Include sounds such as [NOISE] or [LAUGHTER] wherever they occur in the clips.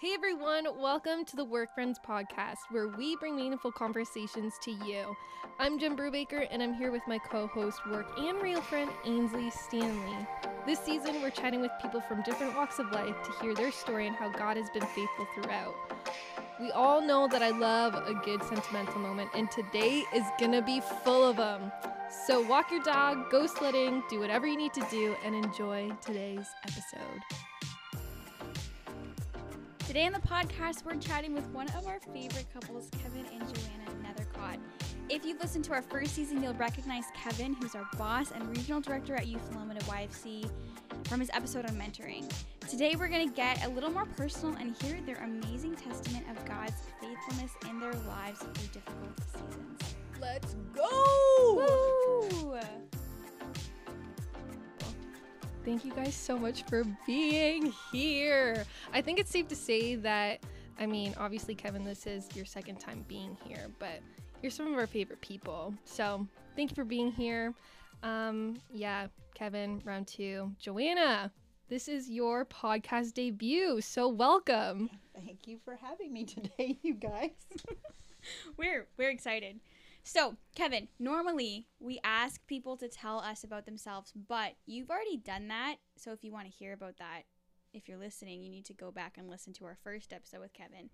Hey everyone, welcome to the Work Friends podcast, where we bring meaningful conversations to you. I'm Jen Brubaker, and I'm here with my co host, work and real friend, Ainsley Stanley. This season, we're chatting with people from different walks of life to hear their story and how God has been faithful throughout. We all know that I love a good sentimental moment, and today is gonna be full of them. So, walk your dog, go sledding, do whatever you need to do, and enjoy today's episode. Today on the podcast, we're chatting with one of our favorite couples, Kevin and Joanna Nethercott. If you've listened to our first season, you'll recognize Kevin, who's our boss and regional director at Youth Unlimited YFC, from his episode on mentoring. Today, we're going to get a little more personal and hear their amazing testament of God's faithfulness in their lives through difficult seasons. Thank you guys so much for being here. I think it's safe to say that, I mean, obviously, Kevin, this is your second time being here, but you're some of our favorite people. So thank you for being here. Um, yeah, Kevin, round two. Joanna, this is your podcast debut. So welcome. Thank you for having me today, [LAUGHS] you guys. [LAUGHS] We're we're excited. So, Kevin, normally we ask people to tell us about themselves, but you've already done that. So, if you want to hear about that, if you're listening, you need to go back and listen to our first episode with Kevin.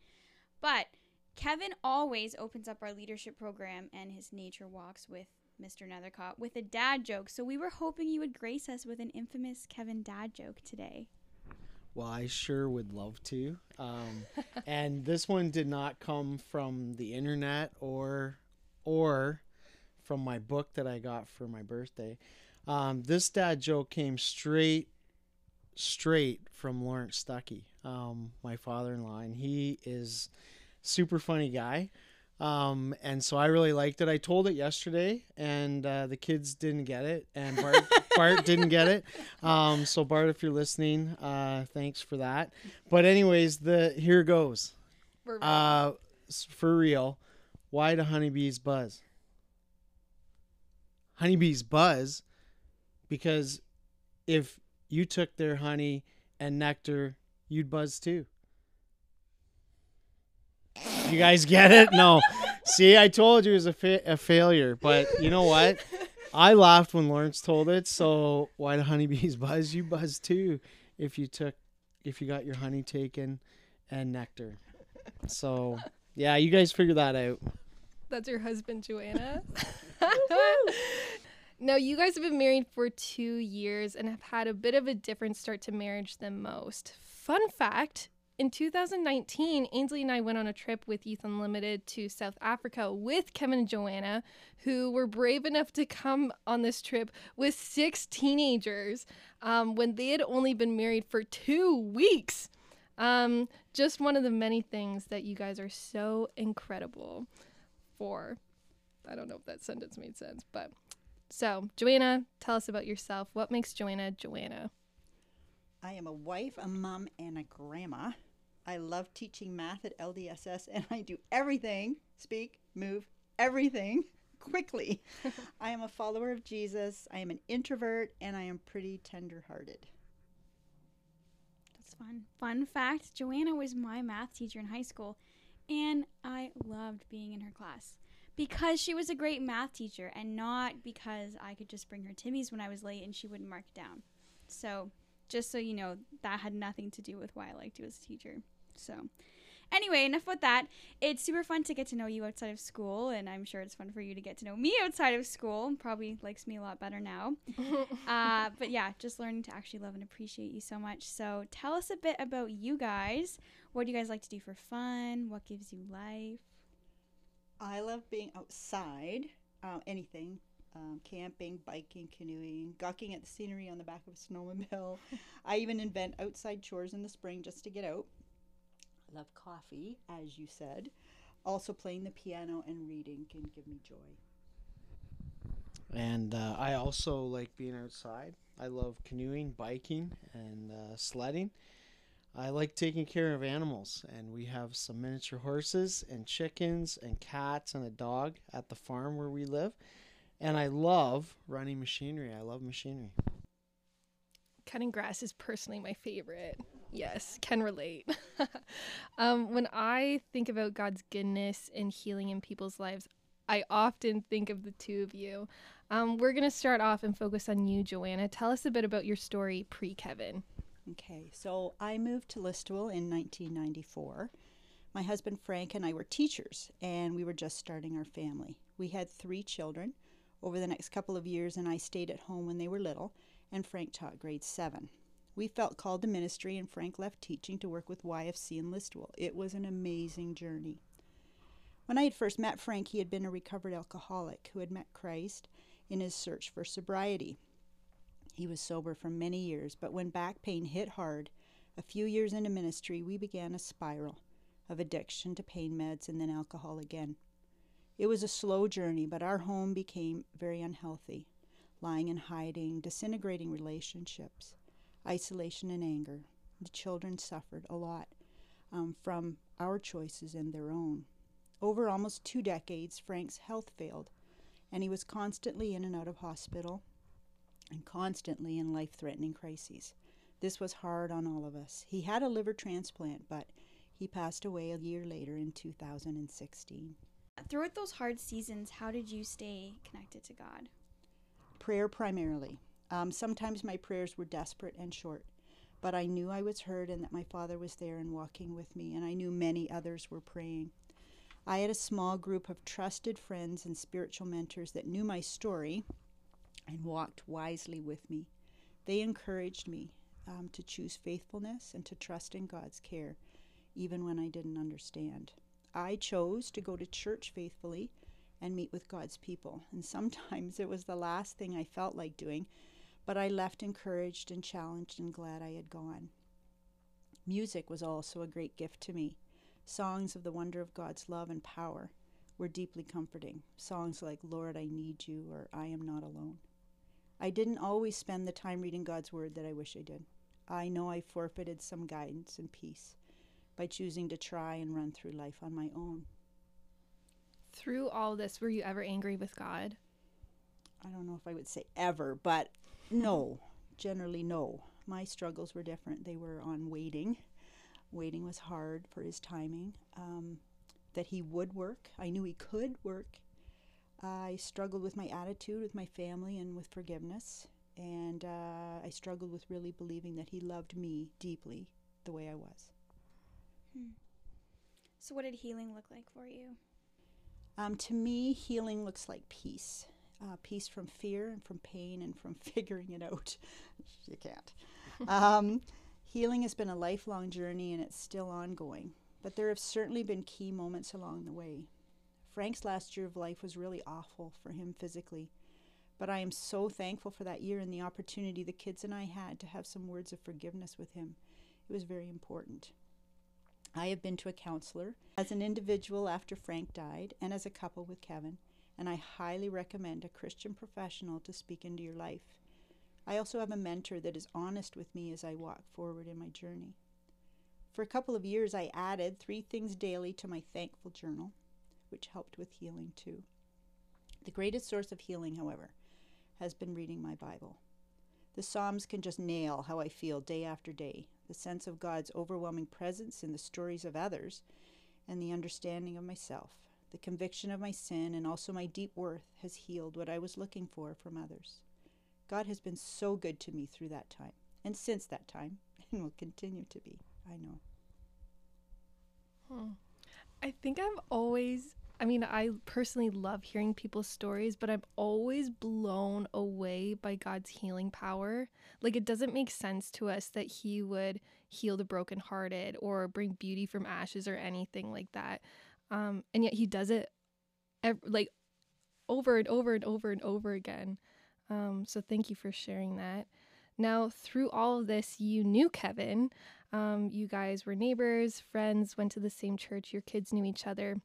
But Kevin always opens up our leadership program and his nature walks with Mr. Nethercott with a dad joke. So, we were hoping you would grace us with an infamous Kevin dad joke today. Well, I sure would love to. Um, and this one did not come from the internet or or from my book that I got for my birthday. Um, this dad joke came straight straight from Lawrence Stuckey, um, my father-in-law, and he is super funny guy. Um, and so I really liked it. I told it yesterday, and uh, the kids didn't get it, and Bart, [LAUGHS] Bart didn't get it. Um, so Bart, if you're listening, uh, thanks for that. But anyways, the here goes. Uh, for real, why do honeybees buzz? Honeybees buzz because if you took their honey and nectar, you'd buzz too. You guys get it? No. [LAUGHS] See, I told you it was a, fa- a failure, but you know what? [LAUGHS] I laughed when Lawrence told it. So why do honeybees [LAUGHS] buzz? You buzz too if you took, if you got your honey taken and nectar. So yeah, you guys figure that out. That's your husband, Joanna. [LAUGHS] [LAUGHS] now, you guys have been married for two years and have had a bit of a different start to marriage than most. Fun fact in 2019, Ainsley and I went on a trip with Youth Unlimited to South Africa with Kevin and Joanna, who were brave enough to come on this trip with six teenagers um, when they had only been married for two weeks. Um, just one of the many things that you guys are so incredible for. I don't know if that sentence made sense, but so Joanna, tell us about yourself. What makes Joanna Joanna? I am a wife, a mom, and a grandma. I love teaching math at LDSS, and I do everything speak, move, everything [LAUGHS] quickly. [LAUGHS] I am a follower of Jesus. I am an introvert, and I am pretty tender hearted. That's fun. Fun fact Joanna was my math teacher in high school, and I loved being in her class because she was a great math teacher and not because I could just bring her Timmy's when I was late and she wouldn't mark it down. So, just so you know, that had nothing to do with why I liked you as a teacher. So, anyway, enough with that. It's super fun to get to know you outside of school, and I'm sure it's fun for you to get to know me outside of school. Probably likes me a lot better now. [LAUGHS] uh, but yeah, just learning to actually love and appreciate you so much. So tell us a bit about you guys. What do you guys like to do for fun? What gives you life? I love being outside, uh, anything um, camping, biking, canoeing, gawking at the scenery on the back of a snowmobile. [LAUGHS] I even invent outside chores in the spring just to get out. I love coffee, as you said. Also, playing the piano and reading can give me joy. And uh, I also like being outside. I love canoeing, biking, and uh, sledding. I like taking care of animals, and we have some miniature horses and chickens and cats and a dog at the farm where we live. And I love running machinery. I love machinery. Cutting grass is personally my favorite. Yes, can relate. [LAUGHS] um, when I think about God's goodness and healing in people's lives, I often think of the two of you. Um, we're going to start off and focus on you, Joanna. Tell us a bit about your story pre Kevin. Okay, so I moved to Listowel in 1994. My husband Frank and I were teachers, and we were just starting our family. We had three children over the next couple of years, and I stayed at home when they were little, and Frank taught grade seven. We felt called to ministry, and Frank left teaching to work with YFC in Listowel. It was an amazing journey. When I had first met Frank, he had been a recovered alcoholic who had met Christ in his search for sobriety. He was sober for many years, but when back pain hit hard, a few years into ministry, we began a spiral of addiction to pain meds and then alcohol again. It was a slow journey, but our home became very unhealthy, lying in hiding, disintegrating relationships, isolation and anger. The children suffered a lot um, from our choices and their own. Over almost two decades, Frank's health failed, and he was constantly in and out of hospital and constantly in life threatening crises. This was hard on all of us. He had a liver transplant, but he passed away a year later in 2016. Throughout those hard seasons, how did you stay connected to God? Prayer primarily. Um, sometimes my prayers were desperate and short, but I knew I was heard and that my Father was there and walking with me, and I knew many others were praying. I had a small group of trusted friends and spiritual mentors that knew my story and walked wisely with me. They encouraged me um, to choose faithfulness and to trust in God's care, even when I didn't understand. I chose to go to church faithfully and meet with God's people, and sometimes [LAUGHS] it was the last thing I felt like doing, but I left encouraged and challenged and glad I had gone. Music was also a great gift to me. Songs of the wonder of God's love and power were deeply comforting. Songs like Lord, I Need You or I Am Not Alone. I didn't always spend the time reading God's Word that I wish I did. I know I forfeited some guidance and peace by choosing to try and run through life on my own. Through all this, were you ever angry with God? I don't know if I would say ever, but no, generally no. My struggles were different. They were on waiting. Waiting was hard for his timing. Um, that he would work. I knew he could work. I struggled with my attitude with my family and with forgiveness. And uh, I struggled with really believing that he loved me deeply the way I was. Hmm. So, what did healing look like for you? Um, to me, healing looks like peace uh, peace from fear and from pain and from [LAUGHS] figuring it out. [LAUGHS] you can't. [LAUGHS] Um, healing has been a lifelong journey and it's still ongoing, but there have certainly been key moments along the way. Frank's last year of life was really awful for him physically, but I am so thankful for that year and the opportunity the kids and I had to have some words of forgiveness with him. It was very important. I have been to a counselor as an individual after Frank died and as a couple with Kevin, and I highly recommend a Christian professional to speak into your life. I also have a mentor that is honest with me as I walk forward in my journey. For a couple of years, I added three things daily to my thankful journal, which helped with healing too. The greatest source of healing, however, has been reading my Bible. The Psalms can just nail how I feel day after day the sense of God's overwhelming presence in the stories of others, and the understanding of myself. The conviction of my sin and also my deep worth has healed what I was looking for from others. God has been so good to me through that time, and since that time, [LAUGHS] and will continue to be, I know. Hmm. I think I've always I mean, I personally love hearing people's stories, but I'm always blown away by God's healing power. Like, it doesn't make sense to us that He would heal the brokenhearted or bring beauty from ashes or anything like that. Um, and yet He does it ev- like over and over and over and over again. Um, so, thank you for sharing that. Now, through all of this, you knew Kevin. Um, you guys were neighbors, friends, went to the same church, your kids knew each other.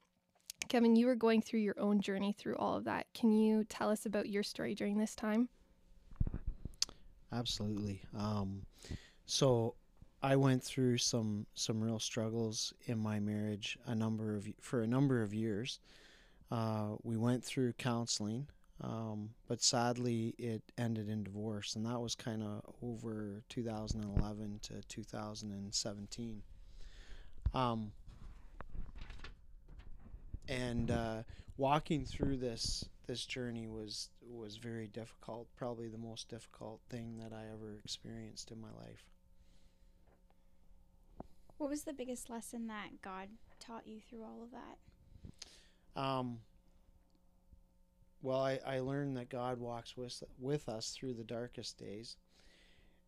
Kevin, you were going through your own journey through all of that. Can you tell us about your story during this time? Absolutely. Um, so I went through some some real struggles in my marriage a number of for a number of years. Uh, we went through counseling. Um, but sadly, it ended in divorce, and that was kind of over 2011 to 2017. Um, and uh, walking through this this journey was was very difficult. Probably the most difficult thing that I ever experienced in my life. What was the biggest lesson that God taught you through all of that? Um, well, I, I learned that God walks with with us through the darkest days,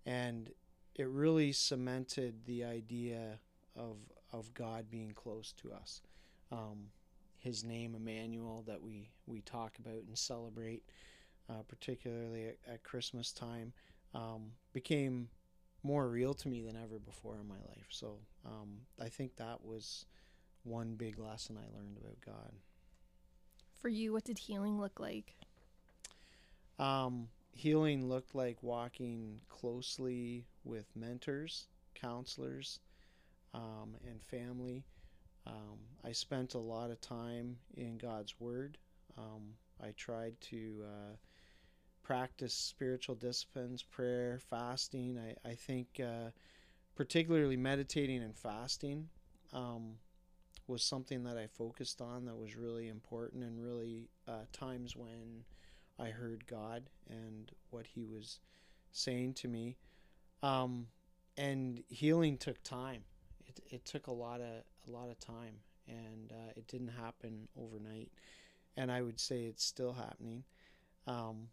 and it really cemented the idea of of God being close to us. Um, his name, Emmanuel, that we we talk about and celebrate, uh, particularly at, at, Christmas time, um, became more real to me than ever before in my life. So um, I think that was one big lesson I learned about God. For you, what did healing look like? Um, healing looked like walking closely with mentors, counselors, um, and family. Um, I spent a lot of time in God's Word. Um, I tried to uh, practice spiritual disciplines, prayer, fasting. I, I think, uh, particularly meditating and fasting, um, was something that I focused on that was really important and really uh, times when I heard God and what He was saying to me. Um, and healing took time. It, it took a lot of a lot of time, and uh, it didn't happen overnight. And I would say it's still happening. Um,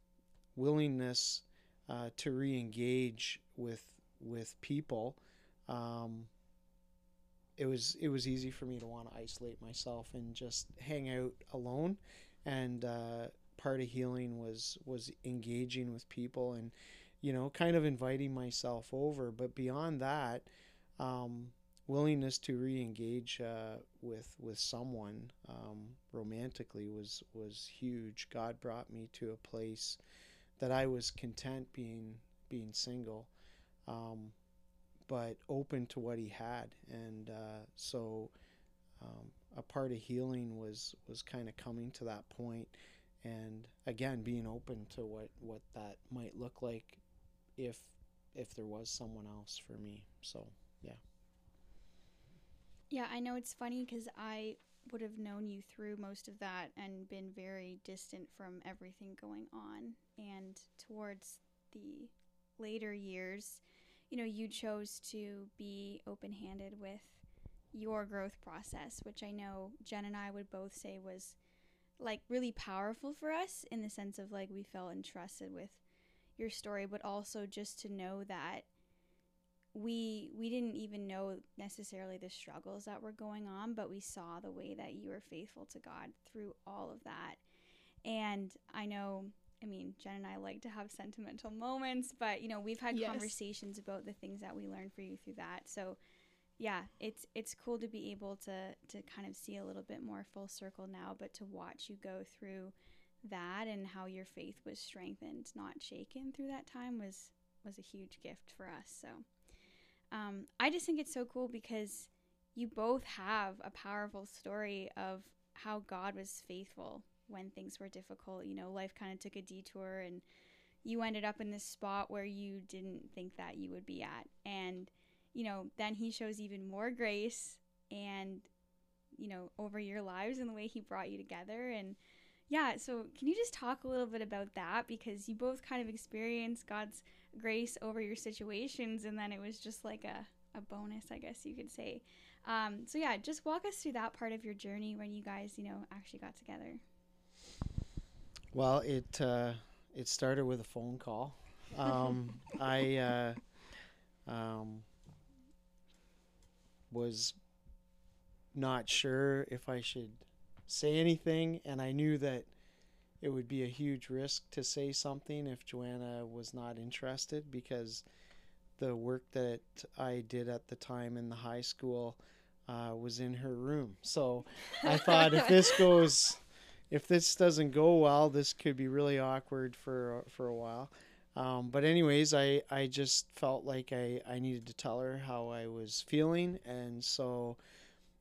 willingness uh, to re-engage with with people um, it was it was easy for me to want to isolate myself and just hang out alone. And uh, part of healing was was engaging with people and you know kind of inviting myself over. But beyond that um, willingness to re-engage uh, with with someone um, romantically was was huge. God brought me to a place that i was content being being single. Um, but open to what he had. And uh, so um, a part of healing was was kind of coming to that point, and again being open to what what that might look like if if there was someone else for me. So yeah. Yeah, I know it's funny because I would have known you through most of that and been very distant from everything going on. And towards the later years, you know, you chose to be open handed with your growth process, which I know Jen and I would both say was like really powerful for us in the sense of like we felt entrusted with your story, but also just to know that we we didn't even know necessarily the struggles that were going on, but we saw the way that you were faithful to God through all of that. And I know I mean, Jen and I like to have sentimental moments, but you know, we've had yes. conversations about the things that we learned for you through that. So, yeah, it's it's cool to be able to to kind of see a little bit more full circle now, but to watch you go through that and how your faith was strengthened, not shaken through that time was was a huge gift for us. So, um, I just think it's so cool because you both have a powerful story of how God was faithful when things were difficult. You know, life kind of took a detour and you ended up in this spot where you didn't think that you would be at. And, you know, then he shows even more grace and, you know, over your lives and the way he brought you together. And yeah, so can you just talk a little bit about that? Because you both kind of experienced God's grace over your situations, and then it was just like a, a bonus, I guess you could say. Um, so yeah, just walk us through that part of your journey when you guys, you know, actually got together. Well, it uh, it started with a phone call. Um, [LAUGHS] I uh, um, was not sure if I should say anything, and I knew that it would be a huge risk to say something if Joanna was not interested because the work that I did at the time in the high school uh, was in her room. So I thought if this [LAUGHS] goes if this doesn't go well, this could be really awkward for for a while. Um, but anyways, I, I just felt like I, I needed to tell her how I was feeling, and so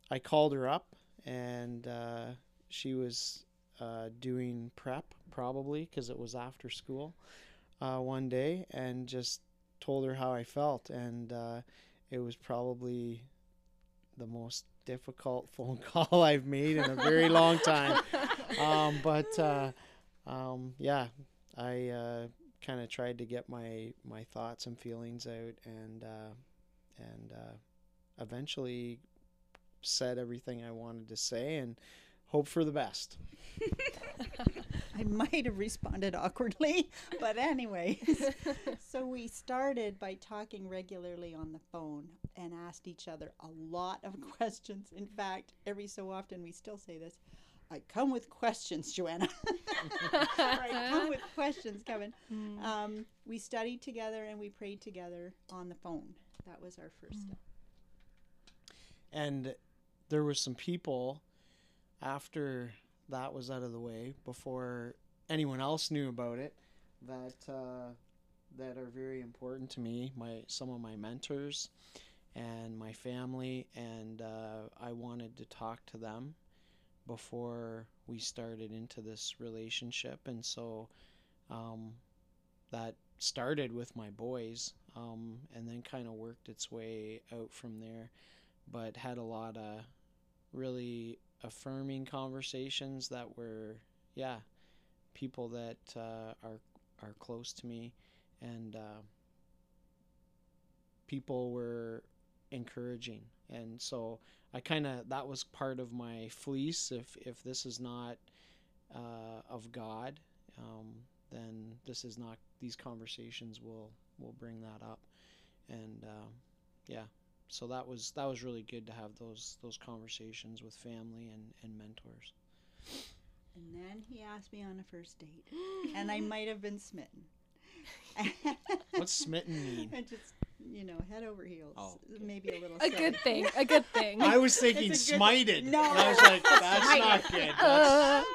I called her up, and uh, she was uh, doing prep probably because it was after school uh, one day and just told her how I felt and uh, it was probably the most difficult phone [LAUGHS] call I've made in a very long time. [LAUGHS] Um, but uh, um, yeah, I uh, kind of tried to get my my thoughts and feelings out and uh, and uh, eventually said everything I wanted to say and hope for the best. [LAUGHS] I might have responded awkwardly, but anyways. [LAUGHS] so we started by talking regularly on the phone and asked each other a lot of [LAUGHS] questions. In fact, every so often we still say this. I come with questions, Joanna. I come with questions, Kevin. Um, we studied together and we prayed together on the phone. That was our first step. and there were some people after that was out of the way before anyone else knew about it that uh, that are very important to me my some of my mentors and my family and uh, I wanted to talk to them before we started into this relationship and so um, that started with my boys um, and then kind of worked its way out from there but had a lot of really affirming conversations that were yeah people that uh, are are close to me. And uh, people were encouraging. And so I kind of that was part of my fleece. If if this is not uh, of God um, then this is not these conversations will will bring that up. And uh, yeah so that was that was really good to have those those conversations with family and, and mentors. And then he asked me on a first date, [GASPS] and I might have been smitten. [LAUGHS] What's smitten mean? I just, you know, head over heels. Oh, okay. Maybe a little. a silly. good thing. A good thing. I was thinking It's a smited. No. And I was like, that's not good. That's,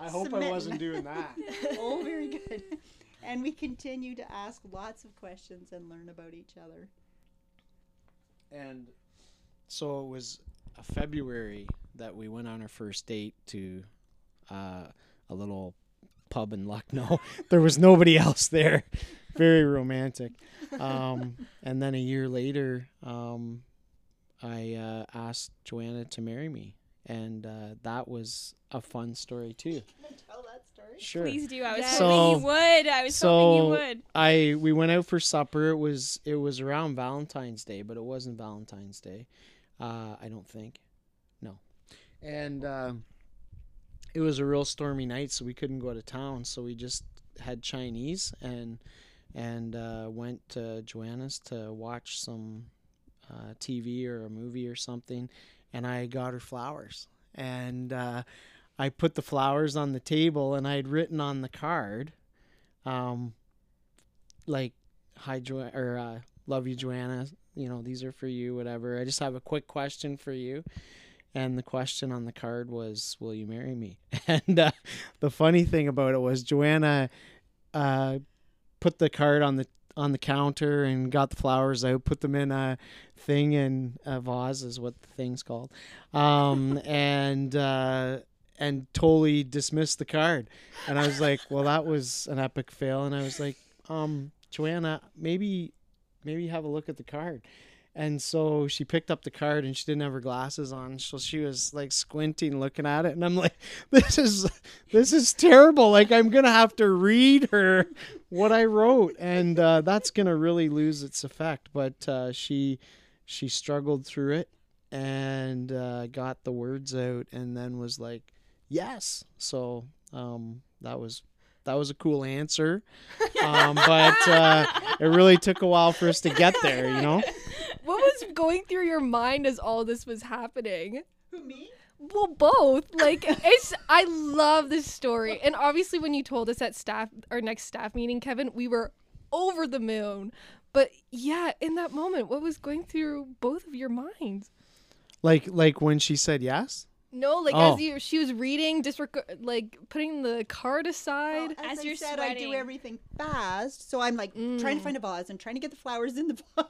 I hope I wasn't doing that. [LAUGHS] oh, very good. And we continue to ask lots of questions and learn about each other. And so it was a February that we went on our first date to uh, a little pub in Lucknow. [LAUGHS] there was nobody else there. [LAUGHS] Very romantic. Um, and then a year later, um, I uh, asked Joanna to marry me. And uh, that was a fun story too. Sure. Please do. I was Yes. hoping you would. I was hoping you would. I we went out for supper. It was it was around Valentine's Day, but it wasn't Valentine's Day. Uh, I don't think. No. And um it was a real stormy night, so we couldn't go to town. So we just had Chinese and and uh, went to Joanna's to watch some uh, TV or a movie or something. And I got her flowers, and uh, I put the flowers on the table, and I had written on the card um, like hi jo- or uh, love you joanna. You know these are for you whatever. I just have a quick question for you. And the question on the card was will you marry me? [LAUGHS] And uh, the funny thing about it was joanna uh, put the card on the on the counter and got the flowers out put them in a thing in a vase is what the thing's called. Um, [LAUGHS] and uh, and totally dismissed the card and I was like, well, that was an epic fail. And I was like, um, Joanna, maybe, maybe have a look at the card. And so she picked up the card and she didn't have her glasses on. So she was like squinting, looking at it. And I'm like, [LAUGHS] this is, this is terrible. Like I'm going to have to read her what I wrote. And, uh, that's going to really lose its effect. But, uh, she, she struggled through it and, uh, got the words out and then was like, yes. So, um, that was that was a cool answer, um, but uh, it really took a while for us to get there. You know, what was going through your mind as all this was happening? Who me? Well, both. Like it's I love this story. And obviously when you told us at staff our next staff meeting, Kevin, we were over the moon. But yeah, in that moment, what was going through both of your minds? like like when she said yes. No, like Oh. as you, she was reading, disreg- like putting the card aside. Well, As as, you're I said, I do everything fast, so I'm like trying to Mm. find a vase and trying to get the flowers in the [LAUGHS] vase.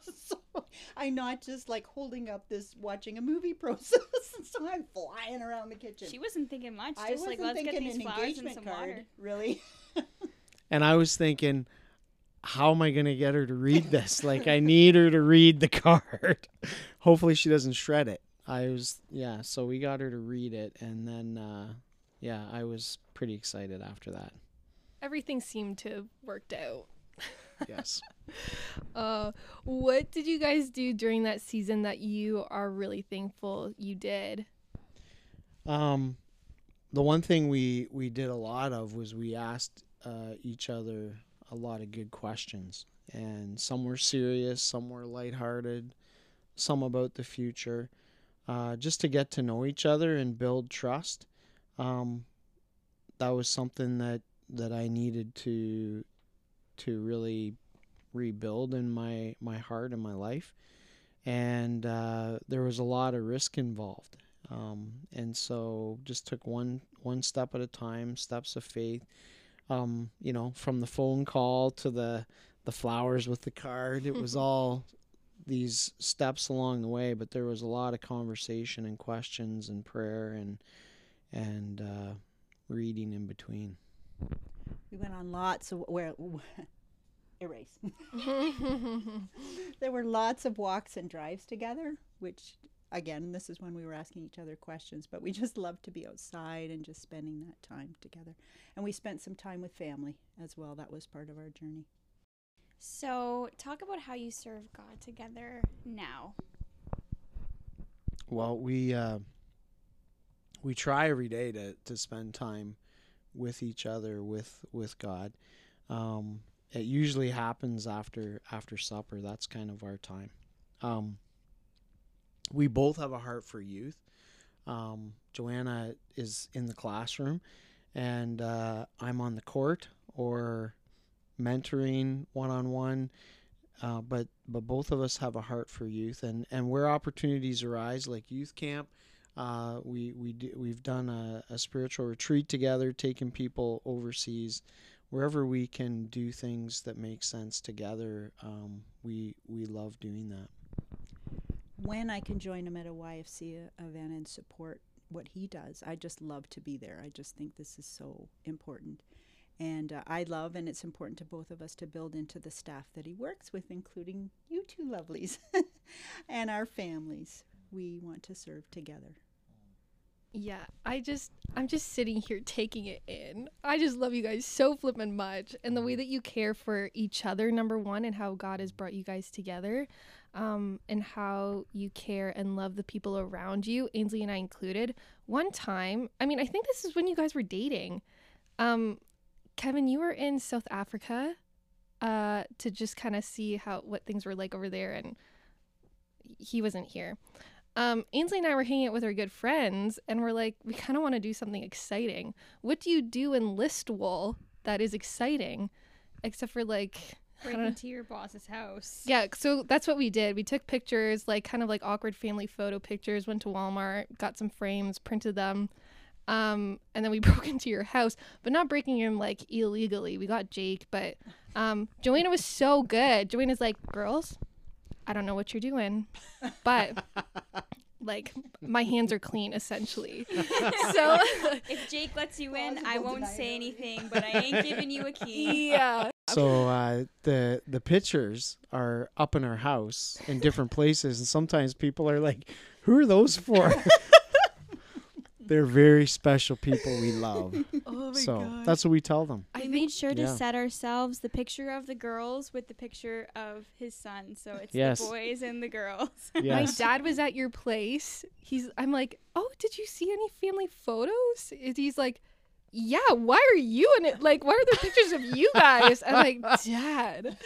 So I'm not just like holding up this watching a movie [LAUGHS] process. [LAUGHS] so I'm flying around the kitchen. She wasn't thinking much. I Just like wasn't let's get thinking these an flowers and engagement some card, water. really. And I was thinking, how am I going to get her to read this? like, I need her to read the card. Hopefully, she doesn't shred it. I was, yeah, so we got her to read it. And then, uh, yeah, I was pretty excited after that. Everything seemed to have worked out. [LAUGHS] Yes. Uh, what did you guys do during that season that you are really thankful you did? Um, the one thing we we did a lot of was we asked uh, each other a lot of good questions, and some were serious, some were lighthearted, some about the future, uh, just to get to know each other and build trust. Um, that was something that that I needed to to really rebuild in my my heart and my life, and uh, there was a lot of risk involved. Um, and so just took one one step at a time steps of faith. Um, you know from the phone call to the the flowers with the card it was [LAUGHS] all these steps along the way but there was a lot of conversation and questions and prayer and and uh, reading in between we went on lots of where [LAUGHS] erase. [LAUGHS] there were lots of walks and drives together, which again, this is when we were asking each other questions, but we just loved to be outside and just spending that time together. And we spent some time with family as well. That was part of our journey. So talk about how you serve God together now. Well, we uh, we try every day to, to spend time with each other, with with God. Um, it usually happens after after supper. That's kind of our time. Um, we both have a heart for youth. Um, Joanna is in the classroom, and uh, I'm on the court or mentoring one on one. But but both of us have a heart for youth, and, and where opportunities arise, like youth camp, uh, we we do, we've done a, a spiritual retreat together, taking people overseas, wherever we can do things that make sense together. Um, we we love doing that. When I can join him at a YFC event and support what he does, I just love to be there. I just think this is so important. And uh, I love, and it's important to both of us to build into the staff that he works with, including you two lovelies [LAUGHS] and our families. We want to serve together. Yeah, I just I'm just sitting here taking it in. I just love you guys so flippin' much and the way that you care for each other number 1 and how God has brought you guys together. Um and how you care and love the people around you, Ainsley and I included. One time, I mean, I think this is when you guys were dating. Um Kevin, you were in South Africa uh to just kind of see how what things were like over there and he wasn't here um, Ainsley and I were hanging out with our good friends, and we're like, we kind of want to do something exciting. What do you do in Listowel that is exciting, except for like, Break into your boss's house. yeah? So that's what we did. We took pictures, like kind of like awkward family photo pictures. Went to Walmart, got some frames, printed them, um, and then we [LAUGHS] broke into your house, but not breaking in like illegally. We got Jake, but um, Joanna was so good. Joanna's like, girls, I don't know what you're doing, but [LAUGHS] like my hands are clean essentially. [LAUGHS] so If Jake lets you in, I won't say anything, but I ain't giving you a key. yeah. So uh, the the pictures are up in our house in different places, and sometimes people are like, "Who are those for?" They're very special people we love. [LAUGHS] Oh my so god. that's what we tell them. I I made sure to Yeah. set ourselves the picture of the girls with the picture of his son, so it's Yes. the boys and the girls. [LAUGHS] my dad was at your place. He's I'm like, "Oh, did you see any family photos?" And He's like, "Yeah, why are you in it? Like, why are there pictures of you guys?" I'm like, [LAUGHS] "Dad."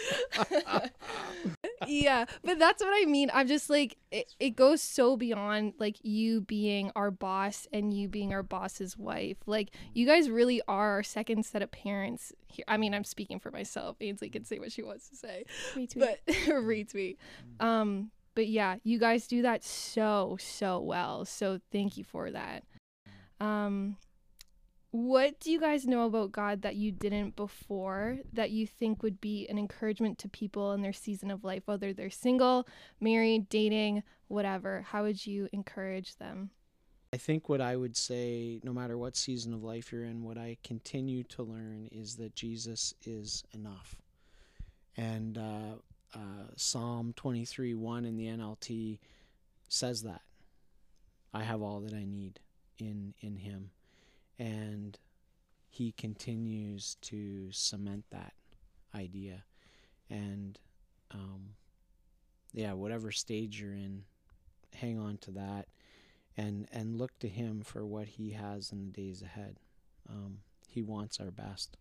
Yeah, but that's what I mean. I'm just like it, it goes so beyond like you being our boss and you being our boss's wife. Like you guys really are our second set of parents here. I mean, I'm speaking for myself. Ainsley can say what she wants to say. Retweet. But [LAUGHS] retweet. Um but yeah, you guys do that so so well. So thank you for that. Um, what do you guys know about God that you didn't before that you think would be an encouragement to people in their season of life, whether they're single, married, dating, whatever? How would you encourage them? I think what I would say, no matter what season of life you're in, what I continue to learn is that Jesus is enough. And uh, uh, Psalm 23 1 in the NLT says that. I have all that I need in, in Him. And He continues to cement that idea. And um, yeah, whatever stage you're in, hang on to that and and look to him for what he has in the days ahead. Um, he wants our best,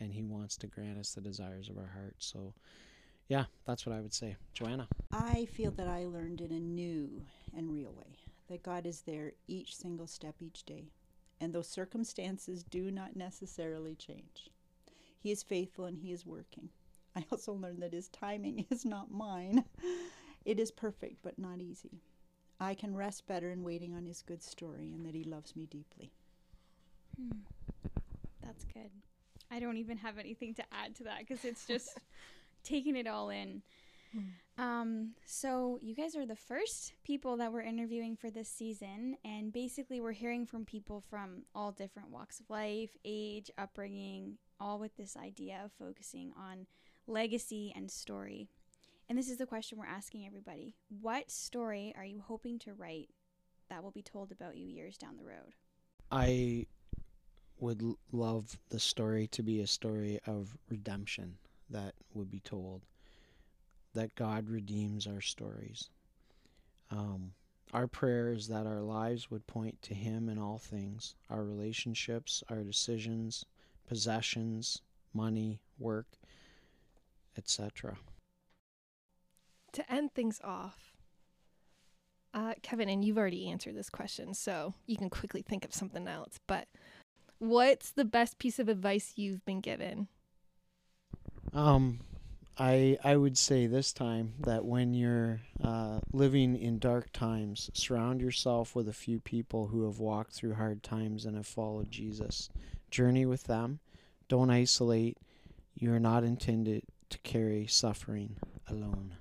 and he wants to grant us the desires of our heart. So, yeah, that's what I would say, Joanna. I feel that I learned in a new and real way that God is there each single step each day, and those circumstances do not necessarily change. He is faithful and He is working. [LAUGHS] I also learned that His timing [LAUGHS] is not mine. [LAUGHS] It is perfect, but not easy. I can rest better in waiting on his good story and that he loves me deeply. Hmm. That's good. I don't even have anything to add to that because it's just taking it all in. Hmm. Um, so you guys are the first people that we're interviewing for this season, and basically we're hearing from people from all different walks of life, age, upbringing, all with this idea of focusing on legacy and story. And this is the question we're asking everybody. What story are you hoping to write that will be told about you years down the road? I would love the story to be a story of redemption that would be told. That God redeems our stories. Um, our prayer is that our lives would point to Him in all things our relationships, our decisions, possessions, money, work, etc. To end things off, uh, Kevin, and you've already answered this question, so you can quickly think of something else. But what's the best piece of advice you've been given? Um, I I would say this time that when you're uh, living in dark times, surround yourself with a few people who have walked through hard times and have followed Jesus. Journey with them. Don't isolate. You are not intended to carry suffering alone.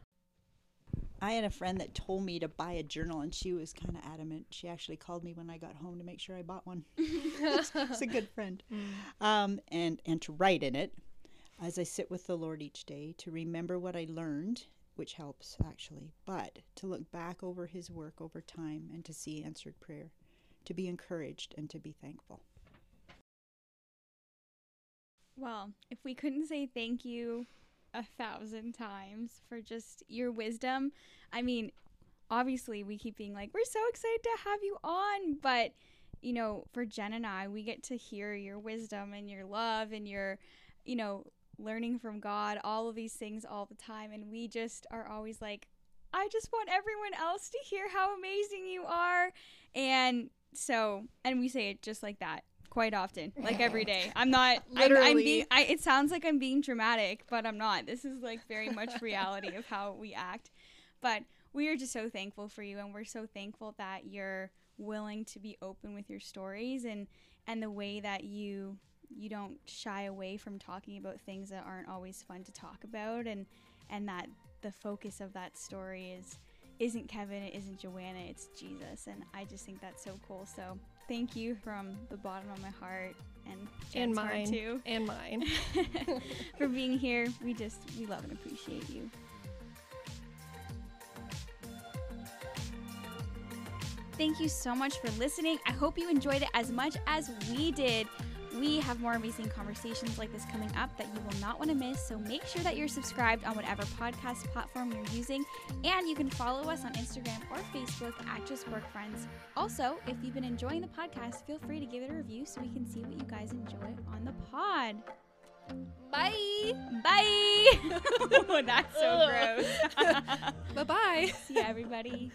I had a friend that told me to buy a journal, and she was kind of adamant. She actually called me when I got home to make sure I bought one. [LAUGHS] It's a good friend. [LAUGHS] Um, and and to write in it, as I sit with the Lord each day, to remember what I learned, which helps actually, but to look back over His work over time and to see answered prayer, to be encouraged and to be thankful. Well, if we couldn't say thank you a thousand times for just your wisdom, I mean, obviously we keep being like, we're so excited to have you on, but you know, for Jen and I, we get to hear your wisdom and your love and your, you know, learning from God, all of these things all the time. And we just are always like, I just want everyone else to hear how amazing you are. And so, and we say it just like that quite often, like every day. I'm not [LAUGHS] I'm, I'm Literally. being. I, it sounds like I'm being dramatic, but I'm not. This is like very much reality of how we act. But we are just so thankful for you, and we're so thankful that you're willing to be open with your stories and and the way that you you don't shy away from talking about things that aren't always fun to talk about, and and that the focus of that story is isn't Kevin, it isn't Joanna, it's Jesus, and I just think that's so cool. So thank you from the bottom of my heart and and Jen's mine too and mine. [LAUGHS] for being here. We just we love and appreciate you. Thank you so much for listening. I hope you enjoyed it as much as we did. We have more amazing conversations like this coming up that you will not want to miss. So make sure that you're subscribed on whatever podcast platform you're using. And you can follow us on Instagram or Facebook at Just Work Friends. Also, if you've been enjoying the podcast, feel free to give it a review so we can see what you guys enjoy on the pod. Bye. Bye. oh, that's so gross. [LAUGHS] [LAUGHS] bye bye. See ya, everybody.